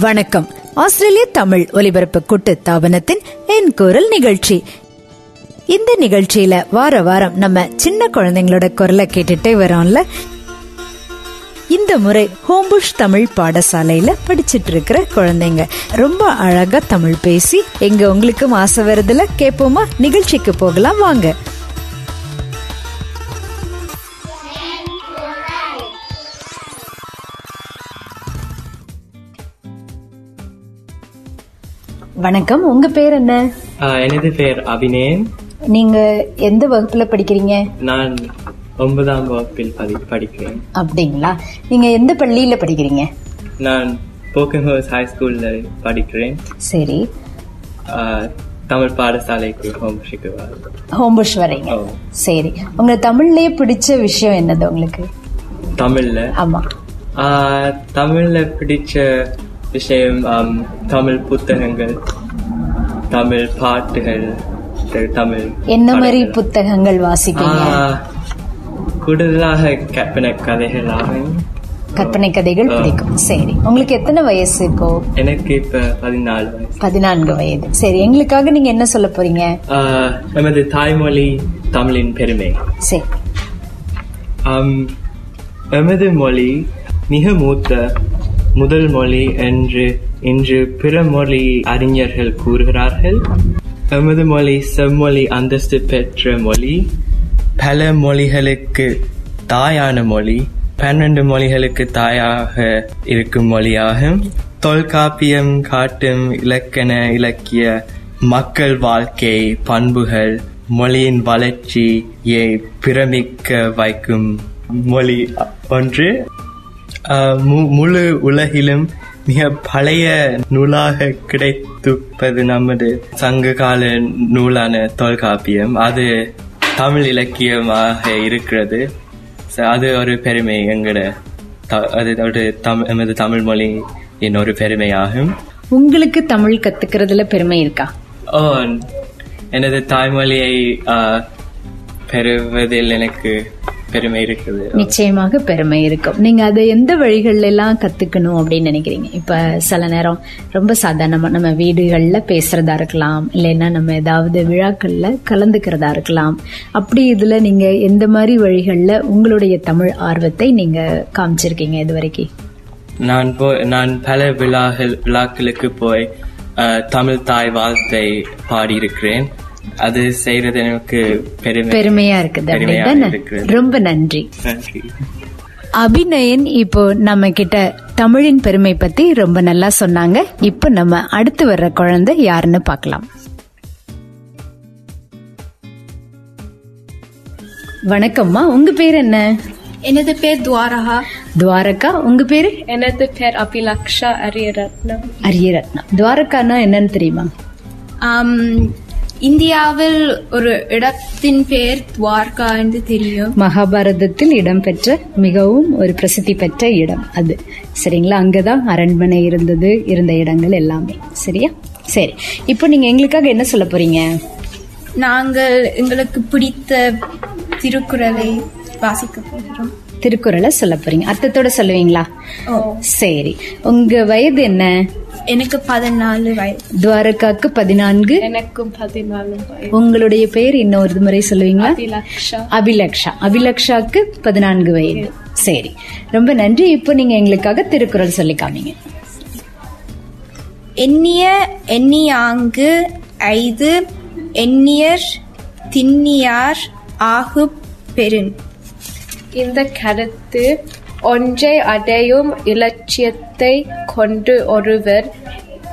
வணக்கம். ஆஸ்திரேலிய தமிழ் ஒலிபரப்பு கூட்டு தாபனத்தின் என் குரல் நிகழ்ச்சி. இந்த நிகழ்ச்சியில வார வாரம் நம்ம சின்ன குழந்தைங்களோட குரலை கேட்டுட்டே வரோம்ல. இந்த முறை ஹோம்புஷ் தமிழ் பாடசாலையில படிச்சிட்டு இருக்கிற குழந்தைங்க. ரொம்ப அழகா தமிழ் பேசி எங்க உங்களுக்கும் ஆசை வருதுல கேட்போமா நிகழ்ச்சிக்கு போகலாம் வாங்க. வணக்கம். உங்க பேர் என்ன? எனது பெயர் அபிநயன் நீங்க எந்த வகுப்புல படிக்கிறீங்க? நான் ஒன்பதாம் வகுப்பில் படி படிக்கிறேன். அப்படிங்களா? நீங்க எந்த பள்ளியில படிக்கிறீங்க? நான் போக்கன்ஹோஸ் ஹை ஸ்கூல்ல படிக்கிறேன். சரி. தமிழ் பாடசாலைக்கு ஹோம்ஷிக்கு ஹோம்புஷ் வரீங்க. சரி. உங்க தமிழ்லயே பிடிச்ச விஷயம் என்னது உங்களுக்கு? தமிழ்ல? ஆமா. தமிழ்ல பிடிச்ச விஷயம் தமிழ் புத்தகங்கள் தமிழ் பாட்டுகள் தமிழ் என்ன மாதிரி. புத்தகங்கள் ஆஹ், கூடுதலாக கற்பனை கதைகளாகும் கற்பனை கதைகள். பிடிக்கும். சரி. உங்களுக்கு எத்தனை வயசு இப்போ? எனக்கு இப்ப பதினாலு பதினான்கு வயது. சரி எங்களுக்காக நீங்க என்ன சொல்ல போறீங்க? நமது தாய்மொழி தமிழின் பெருமை. சரி. எமது மொழி மிக மூத்த முதல் மொழி என்று இன்று பிற மொழி அறிஞர்கள் கூறுகிறார்கள். எமது மொழி செம்மொழி அந்தஸ்து பெற்ற மொழி. பல மொழிகளுக்கு தாயான மொழி. பன்னெண்டு மொழிகளுக்கு தாயாக இருக்கும் மொழியாகும் தொல்காப்பியம் காட்டும் இலக்கண இலக்கிய மக்கள் வாழ்க்கை பண்புகள் மொழியின் வளர்ச்சியை பிரமிக்க வைக்கும் மொழி ஒன்று. முழு உலகிலும் மிக பழைய நூலாக கிடைத்துப்பது நமது சங்க கால நூலான தொல்காப்பியம். அது தமிழ் இலக்கியமாக இருக்கிறது. அது ஒரு பெருமை எங்கட அது ஒரு தம் எமது தமிழ் மொழியின் ஒரு பெருமையாகும். உங்களுக்கு தமிழ் கத்துக்கிறதுல பெருமை இருக்கா? ஓ எனது தாய்மொழியை பெறுவதில் எனக்கு பெருமை இருக்குது. நிச்சயமாக பெருமை இருக்கும். நீங்க அதை எந்த வழிகள்ல எல்லாம் கத்துக்கணும் அப்படின்னு நினைக்கிறீங்க? இப்ப சில நேரம் ரொம்ப சாதாரணமா நம்ம வீடுகள்ல பேசுறதா இருக்கலாம் இல்லைன்னா நம்ம ஏதாவது விழாக்கள்ல கலந்துக்கிறதா இருக்கலாம். அப்படி இதுல நீங்க எந்த மாதிரி வழிகள்ல உங்களுடைய தமிழ் ஆர்வத்தை நீங்க காமிச்சிருக்கீங்க இது வரைக்கும் நான் போ நான் பல விழாக்கள் விழாக்களுக்கு போய் தமிழ் தாய் வாழ்த்தை பாடியிருக்கிறேன். அது செய்யறது எனக்கு பெருமை. பெருமையா இருக்குது. ரொம்ப நன்றி. அபிநயன் இப்போ நம்ம கிட்ட தமிழின் பெருமை பத்தி ரொம்ப நல்லா சொன்னாங்க. இப்போ நம்ம அடுத்து வர்ற குழந்தை யாருன்னு பார்க்கலாம். வணக்கம்மா. உங்க பேர் என்ன? எனது பேர் துவாரகா? துவாரகா. உங்க பேரு? எனது பேர் அபிலக்ஷா அரியரத்னம். அரியரத்னம். துவாரகானா என்னன்னு தெரியுமா? இந்தியாவில் ஒரு இடத்தின் பெயர் துவார்கா என்று தெரியும். மகாபாரதத்தில் இடம்பெற்ற மிகவும் ஒரு பிரசித்தி பெற்ற இடம் அது. சரிங்களா? அங்கதான் அரண்மனை இருந்தது இருந்த இடங்கள் எல்லாமே. சரியா? சரி. இப்போ நீங்க எங்களுக்காக என்ன சொல்ல போறீங்க? நாங்கள் எங்களுக்கு பிடித்த திருக்குறளை வாசிக்க போகிறோம். திருக்குறளை சொல்ல போறீங்க. அர்த்தத்தோட சொல்லுவீங்களா? சரி. உங்க வயது என்ன? எனக்கு பதினாலு வயது துவாரகாக்கு பதினான்கு. எனக்கும் பதினாலு உங்களுடைய பெயர் இன்னொரு முறை சொல்லுவீங்களா? அபிலக்ஷா. அபிலக்ஷா. அபிலக்ஷாக்கு பதினான்கு வயது. சரி. ரொம்ப நன்றி. இப்போ நீங்க எங்களுக்காக திருக்குறள் சொல்லி காமிங்க. எண்ணிய எண்ணியாங்கு ஐது எண்ணியர் திண்ணியார் ஆகு பெருன் இந்த கருத்து ஒன்றை அடையும் இலட்சியத்தை கொண்டு ஒருவர்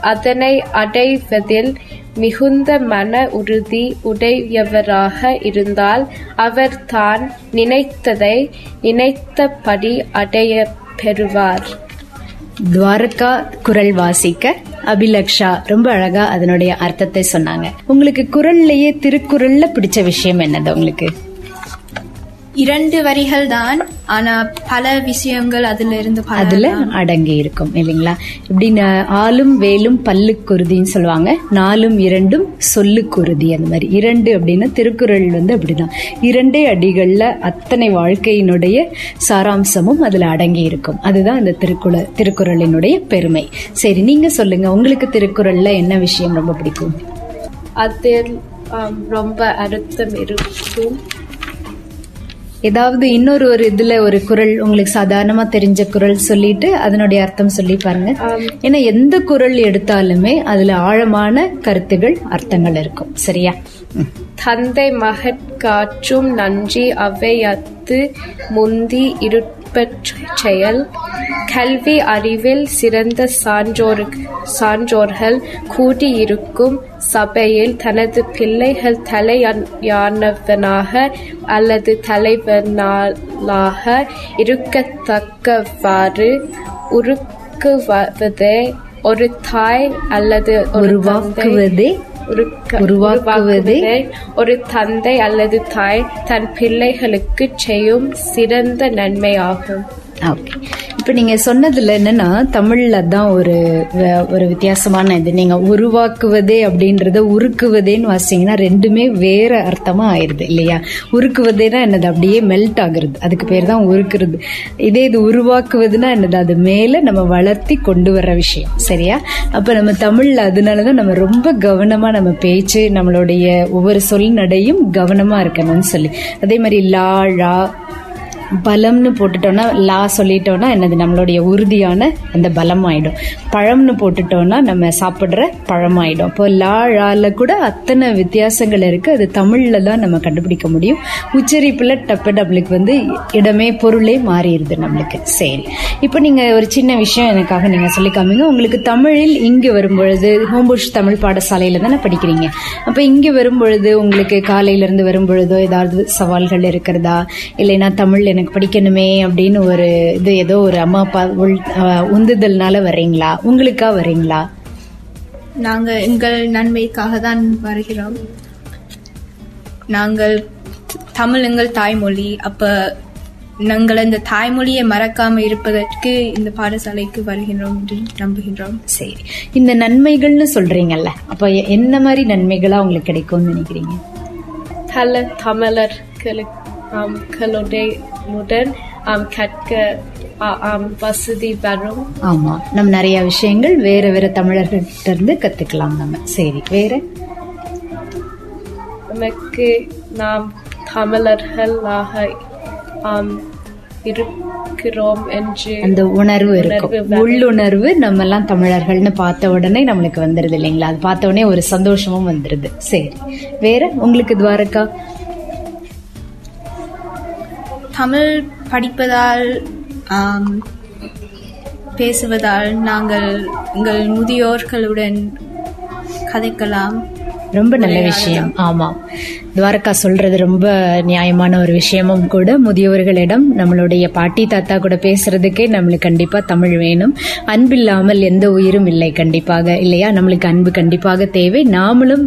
அதனை அடைவதில் மிகுந்த மன உறுதி உடையவராக இருந்தால் அவர் தான் நினைத்ததை நினைத்தபடி அடைய பெறுவார். துவாரகா குரல் வாசிக்க அபிலக்ஷா ரொம்ப அழகா அதனுடைய அர்த்தத்தை சொன்னாங்க. உங்களுக்கு குரல்லையே திருக்குறள்ல பிடிச்ச விஷயம் என்னது உங்களுக்கு? இரண்டு வரிகள் தான் ஆனா பல விஷயங்கள் அதுல இருந்து அதுல அடங்கி இருக்கும் இல்லைங்களா? இப்படி ந- ஆலும் வேலும் பல்லுக்குருதின்னு சொல்லுவாங்க. நாலும் இரண்டும் சொல்லுக்குருதி அந்த மாதிரி. இரண்டு அப்படின்னா திருக்குறள் வந்து அப்படிதான். இரண்டே அடிகள்ல அத்தனை வாழ்க்கையினுடைய சாராம்சமும் அதுல அடங்கி இருக்கும். அதுதான் அந்த திருக்குறள் திருக்குறளினுடைய பெருமை. சரி நீங்க சொல்லுங்க உங்களுக்கு திருக்குறள்ல என்ன விஷயம் ரொம்ப பிடிக்கும்? அதில் ரொம்ப அர்த்தம் இருக்கும். ஏதாவது இன்னொரு ஒரு இதுல ஒரு குறள் உங்களுக்கு சாதாரணமா தெரிஞ்ச குறள் சொல்லிட்டு அதனுடைய அர்த்தம் சொல்லி பாருங்க. ஏன்னா எந்த குறள் எடுத்தாலுமே அதுல ஆழமான கருத்துகள் அர்த்தங்கள் இருக்கும். சரியா. தந்தை மகட்காற்றும் நன்றி அவையத்து முந்தி இருப்பற் செயல் கல்வி அறிவில் சிறந்த சான்றோர் சான்றோர்கள் கூடியிருக்கும் சபையில் தனது பிள்ளைகள் தலையானவனாக அல்லது தலைவனாக இருக்கத்தக்கவாறு உருக்குவதே ஒரு தாய் அல்லது ஒரு உருவாக்குவதே ஒரு தந்தை அல்லது தாய் தன் பிள்ளைகளுக்கு செய்யும் சிறந்த நன்மையாகும். ஓகே இப்ப நீங்க சொன்னதுல என்னன்னா தமிழ்ல தான் ஒரு ஒரு வித்தியாசமான இது. நீங்க உருவாக்குவதே அப்படின்றத உருக்குவதேன்னு வாசிங்கன்னா ரெண்டுமே வேற அர்த்தமா ஆயிருது இல்லையா? உருக்குவதேனா என்னது அப்படியே மெல்ட் ஆகுறது. அதுக்கு பேர் தான் உருக்குறது. இதே இது உருவாக்குவதுன்னா என்னது அது மேல நம்ம வளர்த்தி கொண்டு வர்ற விஷயம் சரியா? அப்ப நம்ம தமிழ்ல அதனாலதான் நம்ம ரொம்ப கவனமா நம்ம பேச்சு நம்மளுடைய ஒவ்வொரு சொல் நடையும் கவனமா இருக்கணும்னு சொல்லி. அதே மாதிரி லா ழா பலம்னு போட்டுட்டோம்னா லா சொல்லிட்டோம்னா என்னது? நம்மளுடைய உறுதியான அந்த பலம் ஆயிடும் பழம்னு போட்டுட்டோம்னா நம்ம சாப்பிட்ற பழம் ஆயிடும் இப்போ லா ழால கூட அத்தனை வித்தியாசங்கள் இருக்கு. அது தமிழ்ல தான் நம்ம கண்டுபிடிக்க முடியும். உச்சரிப்புல டப்பு நம்மளுக்கு வந்து இடமே பொருளே மாறிடுது நம்மளுக்கு. சரி. இப்போ நீங்க ஒரு சின்ன விஷயம் எனக்காக நீங்க சொல்லி காமிங்க. உங்களுக்கு தமிழில் இங்கு வரும்பொழுது ஹோம்புஷ் தமிழ் பாடசாலையில தானே படிக்கிறீங்க. அப்ப இங்க வரும்பொழுது உங்களுக்கு காலையில இருந்து வரும்பொழுதோ ஏதாவது சவால்கள் இருக்கிறதா? இல்லைன்னா தமிழ் எனக்கு படிக்கணுமே அப்படின்னு ஒரு இது ஏதோ ஒரு அம்மா அப்பா உள்- உந்துதல்னால வர்றீங்களா? உங்களுக்கா வர்றீங்களா? நாங்க எங்கள் நன்மைக்காக தான் வருகிறோம். நாங்கள் தமிழ் எங்கள் தாய்மொழி. அப்ப நாங்கள் இந்த தாய்மொழியை மறக்காம இருப்பதற்கு இந்த பாடசாலைக்கு வருகின்றோம் என்று நம்புகின்றோம். சரி. இந்த நன்மைகள்னு சொல்றீங்கல்ல அப்ப என்ன மாதிரி நன்மைகளா உங்களுக்கு கிடைக்கும்னு நினைக்கிறீங்க? பல தமிழர்களுடன் ஆம், கற்க வசதி வரும் ஆமா நம்ம நிறைய விஷயங்கள் வேற வேற தமிழர்கிட்ட இருந்து கத்துக்கலாம் நம்ம. சரி வேற? நமக்கு நாம் தமிழர்களாக ஆம், இருக்கிறோம் என்று அந்த உணர்வு இருக்கும். உள்ளுணர்வு நம்ம எல்லாம் தமிழர்கள்னு பார்த்த உடனே நம்மளுக்கு வந்துருது இல்லைங்களா? அது பார்த்த உடனே ஒரு சந்தோஷமும் வந்துருது. சரி வேற? உங்களுக்கு துவாரகா? தமிழ் படிப்பதால் பேசுவதால் நாங்கள் எங்கள் முதியோர்களுடன் கதைக்கலாம். ரொம்ப நல்ல விஷயம். ஆமா துவாரகா சொல்றது ரொம்ப நியாயமான ஒரு விஷயமும் கூட. முதியோர்களிடம் நம்மளுடைய பாட்டி தாத்தா கூட பேசுறதுக்கே நம்மளுக்கு கண்டிப்பா தமிழ் வேணும். அன்பில்லாமல் எந்த உயிரும் இல்லை கண்டிப்பாக. இல்லையா? நம்மளுக்கு அன்பு கண்டிப்பாக தேவை. நாமளும்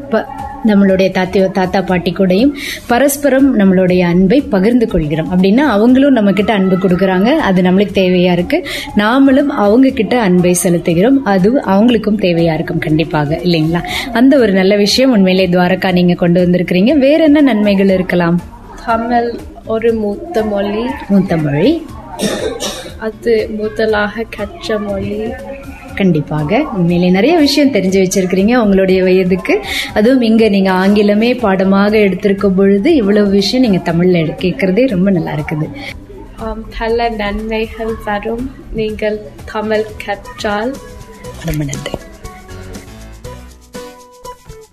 நம்மளுடைய தாத்தி தாத்தா பாட்டி கூடயும் பரஸ்பரம் நம்மளுடைய அன்பை பகிர்ந்து கொள்கிறோம். அப்படின்னா அவங்களும் நம்ம கிட்ட அன்பு கொடுக்கறாங்க. அது நம்மளுக்கு தேவையா இருக்கு. நாமளும் அவங்க கிட்ட அன்பை செலுத்துகிறோம். அது அவங்களுக்கும் தேவையா இருக்கும் கண்டிப்பாக. இல்லைங்களா? அந்த ஒரு நல்ல விஷயம் உண்மையிலே துவாரகா நீங்க கொண்டு வந்திருக்கிறீங்க. வேற என்ன நன்மைகள் இருக்கலாம்? தமிழ் ஒரு மூத்த மொழி. மூத்தமொழி அது முதலாக கற்ற மொழி. கண்டிப்பாக. உண்மையிலே நிறைய விஷயம் தெரிஞ்சு வச்சிருக்கிறீங்க உங்களுடைய வயதுக்கு. அதுவும் இங்க நீங்க ஆங்கிலமே பாடமாக எடுத்திருக்கும் பொழுது இவ்வளவு விஷயம் நீங்க தமிழ்ல கேட்கறதே ரொம்ப நல்லா இருக்குது. பல நன்மைகள் வரும். நீங்கள் தமிழ் கற்றால். ரொம்ப நன்றி.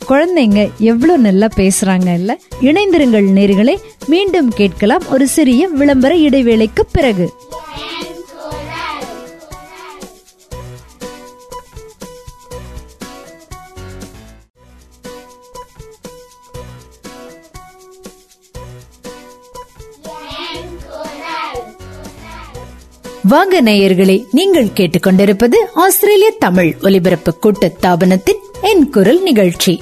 குழந்தைங்க எவ்வளவு நல்லா பேசுறாங்க இல்ல இணைந்திருங்கள் நேர்களே மீண்டும் கேட்கலாம் ஒரு சிறிய விளம்பர இடைவேளைக்கு பிறகு. வாங்க நேயர்களே நீங்கள் கேட்டுக்கொண்டிருப்பது ஆஸ்திரேலிய தமிழ் ஒலிபரப்பு கூட்டு தாபனத்தின் என் குரல் நிகழ்ச்சி.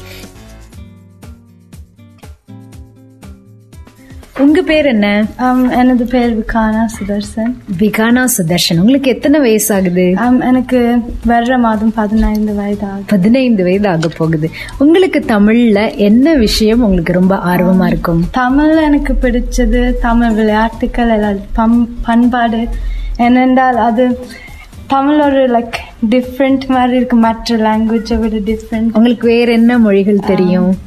உங்க பேர் என்ன? Um, எனது பேர் விகானா சுதர்சன். விகானா சுதர்ஷன் உங்களுக்கு எத்தனை வயசு ஆகுது Um, எனக்கு வர்ற மாதம் பதினைந்து வயது ஆகுது பதினைந்து வயது ஆக போகுது. உங்களுக்கு தமிழ்ல என்ன விஷயம் உங்களுக்கு ரொம்ப ஆர்வமா இருக்கும்? தமிழ் எனக்கு பிடிச்சது தமிழ் விளையாட்டுகள் எல்லாம் பம்- பண்பாடு என்னென்றால் அது தமிழ் ஒரு லைக் டிஃப்ரெண்ட் மாதிரி இருக்கு. மற்ற லாங்குவேஜை விட டிஃப்ரெண்ட் உங்களுக்கு வேற என்ன மொழிகள் தெரியும்?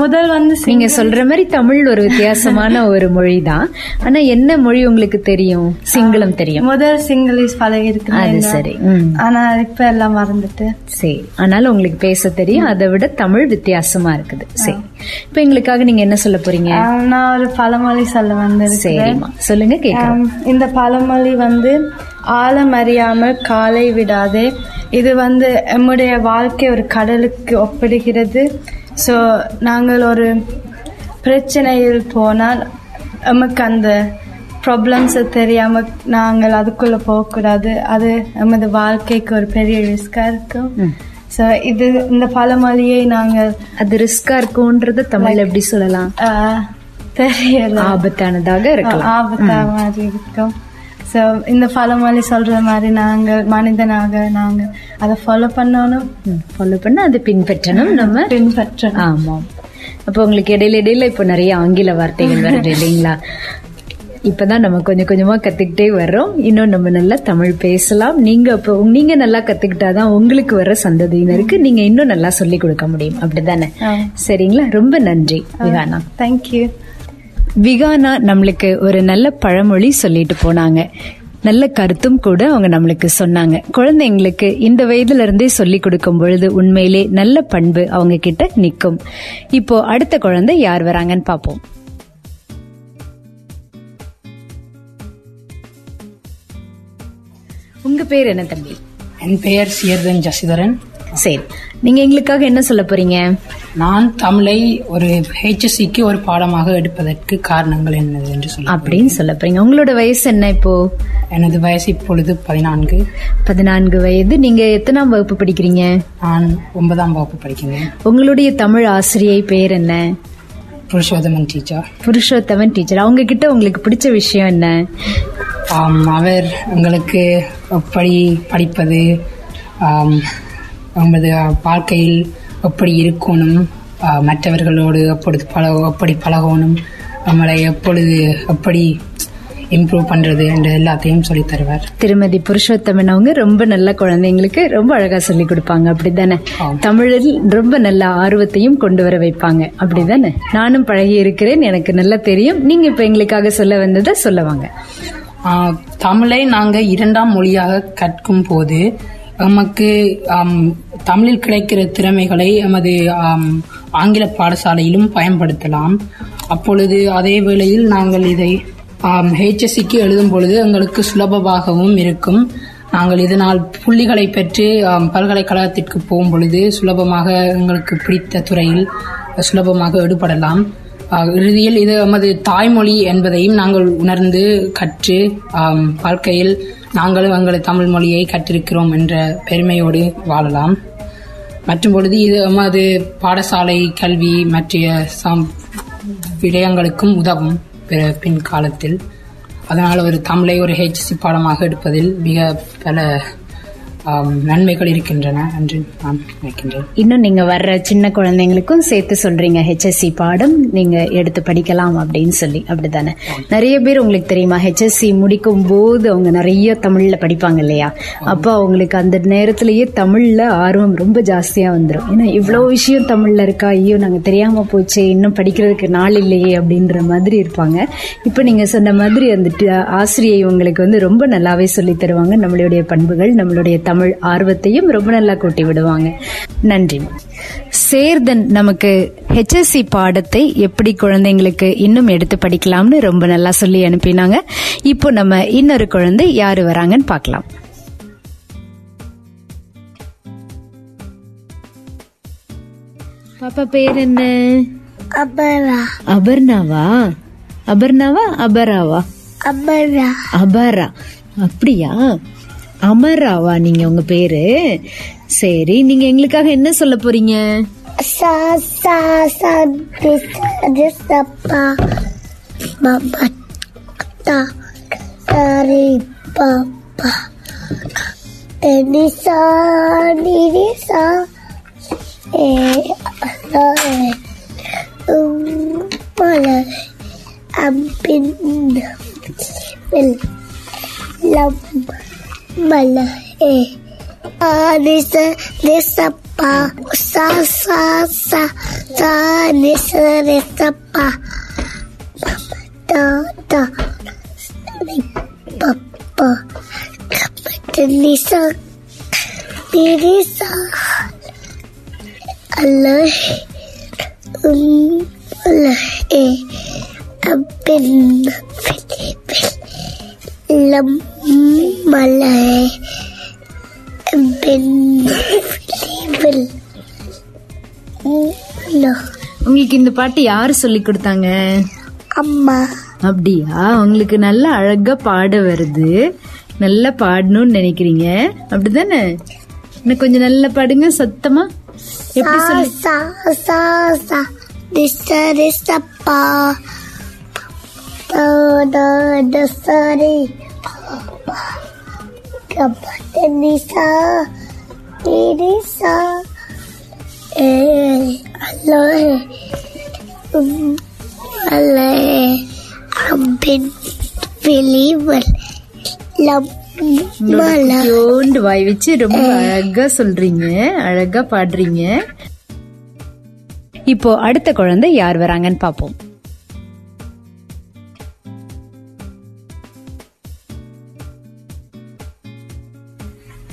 முதல் வந்து நீங்க சொல்ற மாதிரி தமிழ் ஒரு வித்தியாசமான ஒரு மொழி தான் ஆனா என்ன மொழி உங்களுக்கு தெரியும்? சிங்களம் தெரியும். முதல் சிங்கிலீஷ் பழகி அது சரி ஆனா இப்ப எல்லாம் மறந்துட்டு. சரி ஆனாலும் உங்களுக்கு பேச தெரியும். அதை விட தமிழ் வித்தியாசமா இருக்குது. சரி. இப்ப எங்களுக்காக நீங்க என்ன சொல்ல போறீங்க? நான் ஒரு பழமொழி சொல்ல வந்திருக்கிறேன். சரிம்மா. சொல்லுங்க Um, இந்த பழமொழி வந்து ஆழம் அறியாமல் காலை விடாதே. இது வந்து நம்முடைய வாழ்க்கை ஒரு கடலுக்கு ஒப்பிடுகிறது. ஸோ நாங்கள் ஒரு பிரச்சனையில் போனால் நமக்கு அந்த ப்ராப்ளம்ஸ் தெரியாம நாங்கள் அதுக்குள்ள போகக்கூடாது. அது நமது வாழ்க்கைக்கு ஒரு பெரிய ரிஸ்கா இருக்கும். ஸோ இது இந்த பழமொழியை நாங்கள் அது ரிஸ்கா இருக்கும்ன்றத தமிழ்ல எப்படி சொல்லலாம்? தெரியல. ஆபத்தானதாக இருக்கலாம். ஆபத்தா மாதிரி இருக்கும். ஸோ இந்த பழமொழி சொல்ற மாதிரி நாங்கள் மனிதனாக நாங்க அதை ஃபாலோ பண்ணணும். ஃபாலோ பண்ண அதை பின்பற்றணும் நம்ம. பின்பற்றணும். ஆமாம் அப்போ உங்களுக்கு இடையில இடையில இப்போ நிறைய ஆங்கில வார்த்தைகள் வருது இல்லைங்களா? இப்பதான் நம்ம கொஞ்சம் கொஞ்சமா கத்துக்கிட்டே வர்றோம். இன்னும் நம்ம நல்லா தமிழ் பேசலாம். நீங்க இப்போ நீங்க நல்லா கத்துக்கிட்டாதான் உங்களுக்கு வர்ற சந்ததியினருக்கு நீங்க இன்னும் நல்லா சொல்லி கொடுக்க முடியும். அப்படிதானே? சரிங்களா? ரொம்ப நன்றி விகானா தேங்க்யூ விகானா நம்மளுக்கு ஒரு நல்ல பழமொழி சொல்லிட்டு போனாங்க. நல்ல கருத்தும் கூட அவங்க நம்மளுக்கு சொன்னாங்க. குழந்தைங்களுக்கு இந்த வயதுல இருந்தே சொல்லி கொடுக்கும் பொழுது உண்மையிலே நல்ல பண்பு அவங்க கிட்ட நிற்கும். இப்போ அடுத்த குழந்தை யார் வராங்கன்னு பார்ப்போம். உங்க பேர் என்ன தம்பி? என் பெயர் சியர்தன் ஜசிதரன். சரி. நீங்க எங்களுக்காக என்ன சொல்ல போறீங்க? நான் தமிழை ஒரு ஹெச்எஸ்சிக்கு ஒரு பாடமாக எடுப்பதற்கு காரணங்கள் என்னது என்று சொல்ல அப்படின்னு சொல்ல போறீங்க. உங்களோட வயசு என்ன இப்போ? எனது வயசு இப்பொழுது பதினான்கு. பதினான்கு வயது. நீங்க எத்தனாம் வகுப்பு படிக்கிறீங்க? நான் ஒன்பதாம் வகுப்பு படிக்கிறேன். உங்களுடைய தமிழ் ஆசிரியை பேர் என்ன? புருஷோத்தமன் டீச்சர். புருஷோத்தமன் டீச்சர். அவங்க கிட்ட உங்களுக்கு பிடிச்ச விஷயம் என்ன? அவர் எங்களுக்கு எப்படி படிப்பது? நமது வாழ்க்கையில் எப்படி இருக்கணும் மற்றவர்களோடு எப்பொழுது பழக எப்படி பழகணும் நம்மளை எப்பொழுது எப்படி இம்ப்ரூவ் பண்றது என்ற எல்லாத்தையும் சொல்லித் தருவார். திருமதி புருஷோத்தமன் அவங்க ரொம்ப நல்ல குழந்தைங்களுக்கு ரொம்ப அழகா சொல்லி கொடுப்பாங்க. அப்படிதானே தமிழில் ரொம்ப நல்ல ஆர்வத்தையும் கொண்டு வர வைப்பாங்க. அப்படிதானே? நானும் பழகி இருக்கிறேன் எனக்கு நல்லா தெரியும். நீங்க இப்ப எங்களுக்காக சொல்ல வந்ததை சொல்லுவாங்க தமிழை நாங்க இரண்டாம் மொழியாக கற்கும் போது நமக்கு தமிழில் கிடைக்கிற திறமைகளை நமது ஆங்கில பாடசாலையிலும் பயன்படுத்தலாம். அப்பொழுது அதே வேளையில் நாங்கள் இதை ஹெச்எஸ்சிக்கு எழுதும் பொழுது எங்களுக்கு சுலபமாகவும் இருக்கும். நாங்கள் இதனால் புள்ளிகளை பெற்று பல்கலைக்கழகத்திற்கு போகும் பொழுது சுலபமாக எங்களுக்கு பிடித்த துறையில் சுலபமாக ஈடுபடலாம் இறுதியில் இது நமது தாய்மொழி என்பதையும் நாங்கள் உணர்ந்து கற்று வாழ்க்கையில் நாங்களும் எங்களது தமிழ் மொழியை கற்றிருக்கிறோம் என்ற பெருமையோடு வாழலாம். மற்றும் பொழுது இது அது பாடசாலை கல்வி மற்ற சம் விடயங்களுக்கும் உதவும் பிற- பின் காலத்தில். அதனால் ஒரு தமிழை ஒரு ஹெச்சி பாடமாக எடுப்பதில் மிக பல நன்மைகள் இருக்கின்றன என்று நான் நினைக்கின்றேன். இன்னும் நீங்க வர்ற சின்ன குழந்தைங்களுக்கும் சேர்த்து சொல்றீங்க ஹெச்எஸ்சி பாடம் நீங்க எடுத்து படிக்கலாம் அப்படின்னு சொல்லி. அப்படிதானே நிறைய பேர் உங்களுக்கு தெரியுமா ஹெச்எஸ்சி முடிக்கும் போது அவங்க நிறைய தமிழ்ல படிப்பாங்க இல்லையா? அப்போ அவங்களுக்கு அந்த நேரத்திலேயே தமிழ்ல ஆர்வம் ரொம்ப ஜாஸ்தியா வந்துடும் ஏன்னா இவ்வளவு விஷயம் தமிழ்ல இருக்கா? ஐயோ நாங்க தெரியாம போச்சு இன்னும் படிக்கிறதுக்கு நாள் இல்லையே அப்படின்ற மாதிரி இருப்பாங்க. இப்போ நீங்க சொன்ன மாதிரி அந்த ஆசிரியை உங்களுக்கு வந்து ரொம்ப நல்லாவே சொல்லி தருவாங்க. நம்மளுடைய பண்புகள் நம்மளுடைய தமிழ் ஆர்வத்தையும் ரொம்ப நல்லா கூட்டி விடுவாங்க. நன்றி. சேர்தன் நமக்கு ஹெச்எஸ்சி பாடத்தை எப்படி குழந்தைங்களுக்கு இன்னும் எடுத்து படிக்கலாம்னு ரொம்ப நல்லா சொல்லி அனுப்பினாங்க. இப்போ நம்ம இன்னொரு குழந்தை யாரு வராங்கன்னு பார்க்கலாம். பாப்பா பேர் என்ன? அபரா. அபர்ணாவா? அபர்ணாவா அபராவா? அபரா. அபரா. அப்படியா? அமராவா நீங்க உங்க பேரு? சரி நீங்க எங்களுக்காக என்ன சொல்ல போறீங்க? sa sa Bala eh. Ah, A ni sa ni sa pa sa sasa, sa sa ni sa ni sa pa. Da da. Ni pa pa. Kapag ni sa ni sa Allah um Allah eh abin abin No உங்களுக்கு இந்த பாட்டு யாரு சொல்லி கொடுத்தாங்க? அம்மா அப்படியா? உங்களுக்கு நல்லா அழகா பாட வருது. நல்லா பாடணும்னு நினைக்கிறீங்க. அப்படிதானே இன்னும் கொஞ்சம் நல்லா பாடுங்க சத்தமா. எப்படி சொல்லி? Sa sa sa disa disa pa da da da sa re kapatid Nisa Nisa eh Allah um Allah abin Filipin lam mala யோண்டு வாய் வச்சு ரொம்ப அழகா சொல்றீங்க அழகா பாடுறீங்க இப்போ அடுத்த குழந்தை யார் வராங்கன்னு பாப்போம்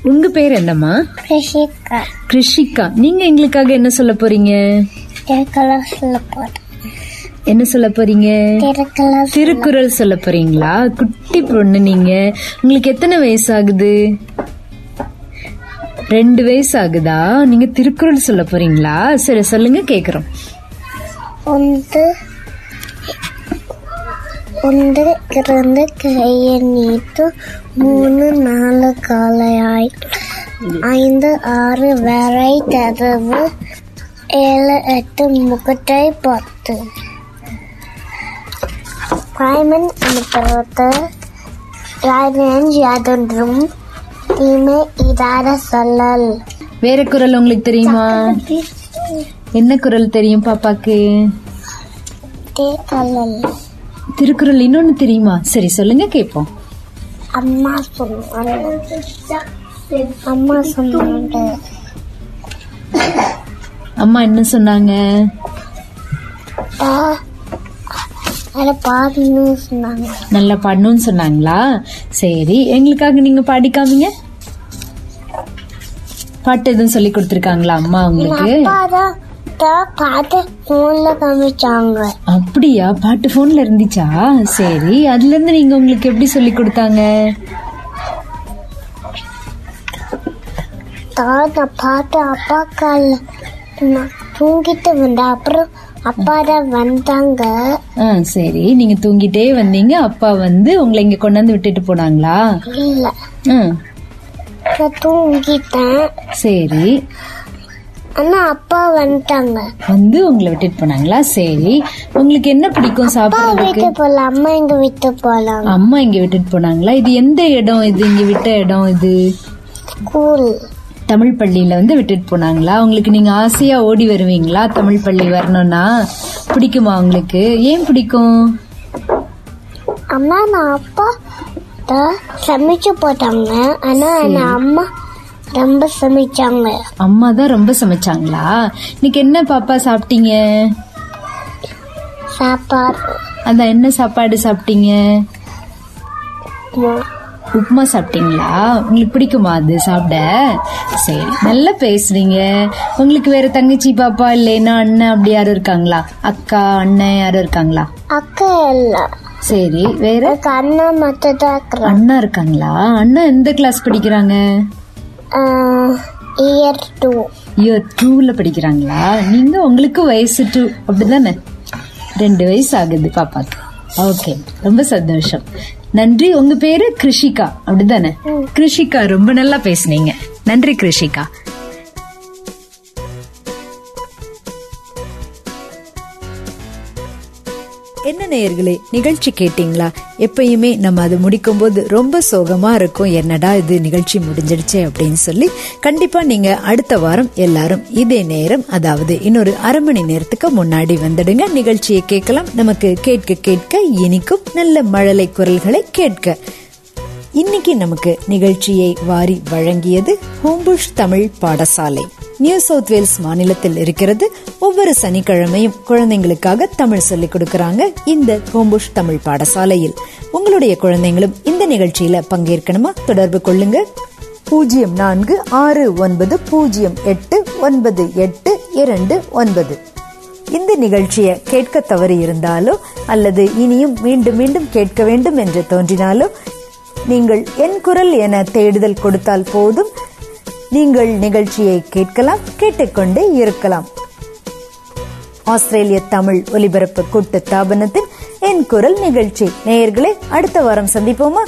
உங்க பேர் என்னம்மா? Rishika கிருஷிகா. நீங்க எங்களுக்காக என்ன சொல்ல போறீங்க? என்ன சொல்ல போறீங்க? திருக்குறள் சொல்ல போறீங்களா? குட்டி பொண்ணு நீங்க. உங்களுக்கு எத்தனை வயசு ஆகுது ரெண்டு வயசு ஆகுதா நீங்க திருக்குறள் சொல்ல போறீங்களா? சரி சொல்லுங்க கேக்குறோம். ഒന്ന് ഒന്ന് കിടന്ന് കൈയണീട്ടു മൂന്ന് നാല് കാലയായി ஐந்து ஆறு வரை தரவு ஏழு எட்டு முகட்டை பத்து பயமன் அனுப்புறது யாரும் யாதொன்றும் தீமை இதார சொல்லல் வேற குறள் உங்களுக்கு தெரியுமா என்ன குறள் தெரியும் பாப்பாக்கு தேக்கல்லல் திருக்குறள் இன்னொன்னு தெரியுமா? சரி சொல்லுங்க கேப்போம். அம்மா அம்மா சொன்னாங்க அம்மா என்ன சொன்னாங்க? நல்லா பாடணும்னு சொன்னாங்களா? சரி எங்களுக்காக நீங்க பாடிக்காமீங்க பாட்டு எதுவும் சொல்லி கொடுத்துருக்காங்களா அம்மா உங்களுக்கு? தான் பாட்டு போன்ல காமிச்சாங்க. அப்படியா? பாட்டு போன்ல இருந்துச்சா? சரி அதுல இருந்து நீங்க உங்களுக்கு எப்படி சொல்லி கொடுத்தாங்க? நான் பாட்டு அப்பா கால நான் தூங்கிட்டு வந்தேன். அப்புறம் அப்பா தான் வந்தாங்க. ஆ சரி நீங்க தூங்கிட்டே வந்தீங்க. அப்பா வந்து உங்களை இங்க கொண்டாந்து விட்டுட்டு போனாங்களா? இல்ல. தூங்கிட்டேன். சரி. ஆனா அப்பா வந்துட்டாங்க. வந்து உங்களை விட்டுட்டு போனாங்களா? சரி. உங்களுக்கு என்ன பிடிக்கும் சாப்பிடுறதுக்கு? போல அம்மா எங்க வீட்டு போலாம் அம்மா இங்க விட்டுட்டு போனாங்களா? இது எந்த இடம் இது? இங்க விட்ட இடம் இது? ஸ்கூல். தமிழ் பள்ளியில வந்து விட்டுட்டு போனாங்களா? உங்களுக்கு நீங்க ஆசையா ஓடி வருவீங்களா? தமிழ் பள்ளி வரணும்னா? பிடிக்குமா உங்களுக்கு? ஏன் பிடிக்கும்? அம்மா நான் அப்பா சமைச்சு போட்டாங்க. ஆனா நான் அம்மா ரொம்ப சமைச்சாங்க. அம்மா தான் ரொம்ப சமைச்சாங்களா? இன்னைக்கு என்ன பாப்பா சாப்பிட்டீங்க? சாப்பாடு. அதான் என்ன சாப்பாடு சாப்பிட்டீங்க? உப்புமா. சாப்பிட்டீங்களா? உங்களுக்கு பிடிக்குமா அது சாப்பிட? சரி நல்லா பேசுறீங்க. உங்களுக்கு வேற தங்கச்சி பாப்பா இல்லைன்னா அண்ணன் அப்படி யாரும் இருக்காங்களா? அக்கா அண்ணன் யாரும் இருக்காங்களா? அக்கா இல்ல. சரி வேற? அண்ணா மட்டும் அண்ணா இருக்காங்களா? அண்ணா எந்த கிளாஸ் படிக்கிறாங்க? இயர் டூ இயர் டூல படிக்கிறாங்களா? நீங்க உங்களுக்கு வயசு டூ அப்படிதானே? ரெண்டு வயசு ஆகுது பாப்பாக்கு ஓகே ரொம்ப சந்தோஷம். நன்றி. உங்க பேரு கிருஷிகா. அப்படிதானே? கிருஷிகா ரொம்ப நல்லா பேசுனீங்க. நன்றி கிருஷிகா. என்ன நேயர்களே நிகழ்ச்சி கேட்டீங்களா? எப்பயுமே நம்ம அது முடிக்கும் போது ரொம்ப சோகமா இருக்கும். என்னடா இது நிகழ்ச்சி முடிஞ்சிடுச்சே அப்படின்னு சொல்லி கண்டிப்பா நீங்க அடுத்த வாரம் எல்லாரும் இதே நேரம் அதாவது இன்னொரு அரை மணி நேரத்துக்கு முன்னாடி வந்துடுங்க. நிகழ்ச்சியை கேட்கலாம். நமக்கு கேட்க கேட்க இனிக்கும் நல்ல மழலை குரல்களை கேட்க. இன்னைக்கு நமக்கு நிகழ்ச்சியை வாரி வழங்கியது ஹோம்புஷ் தமிழ் பாடசாலை. நியூ சவுத் வேல்ஸ் மாநிலத்தில் இருக்கிறது. ஒவ்வொரு சனிக்கிழமையும் குழந்தைங்களுக்காக தமிழ் சொல்லிக் கொடுக்கறாங்க இந்த ஹோம்புஷ் தமிழ் பாடசாலையில். உங்களுடைய குழந்தைங்களும் இந்த நிகழ்ச்சியில பங்கேற்கணுமா? தொடர்பு கொள்ளுங்க. பூஜ்ஜியம் நான்கு ஆறு ஒன்பது பூஜ்ஜியம் எட்டு ஒன்பது எட்டு இரண்டு ஒன்பது. இந்த நிகழ்ச்சியை கேட்க தவறி இருந்தாலோ அல்லது இனியும் மீண்டும் மீண்டும் கேட்க வேண்டும் என்று தோன்றினாலோ நீங்கள் என் குரல் என தேடுதல் கொடுத்தால் போதும். நீங்கள் நிகழ்ச்சியை கேட்கலாம் கேட்டுக்கொண்டே இருக்கலாம். ஆஸ்திரேலிய தமிழ் ஒலிபரப்பு கூட்டு தாபனத்தின் என் குரல் நிகழ்ச்சி. நேயர்களே அடுத்த வாரம் சந்திப்போமா?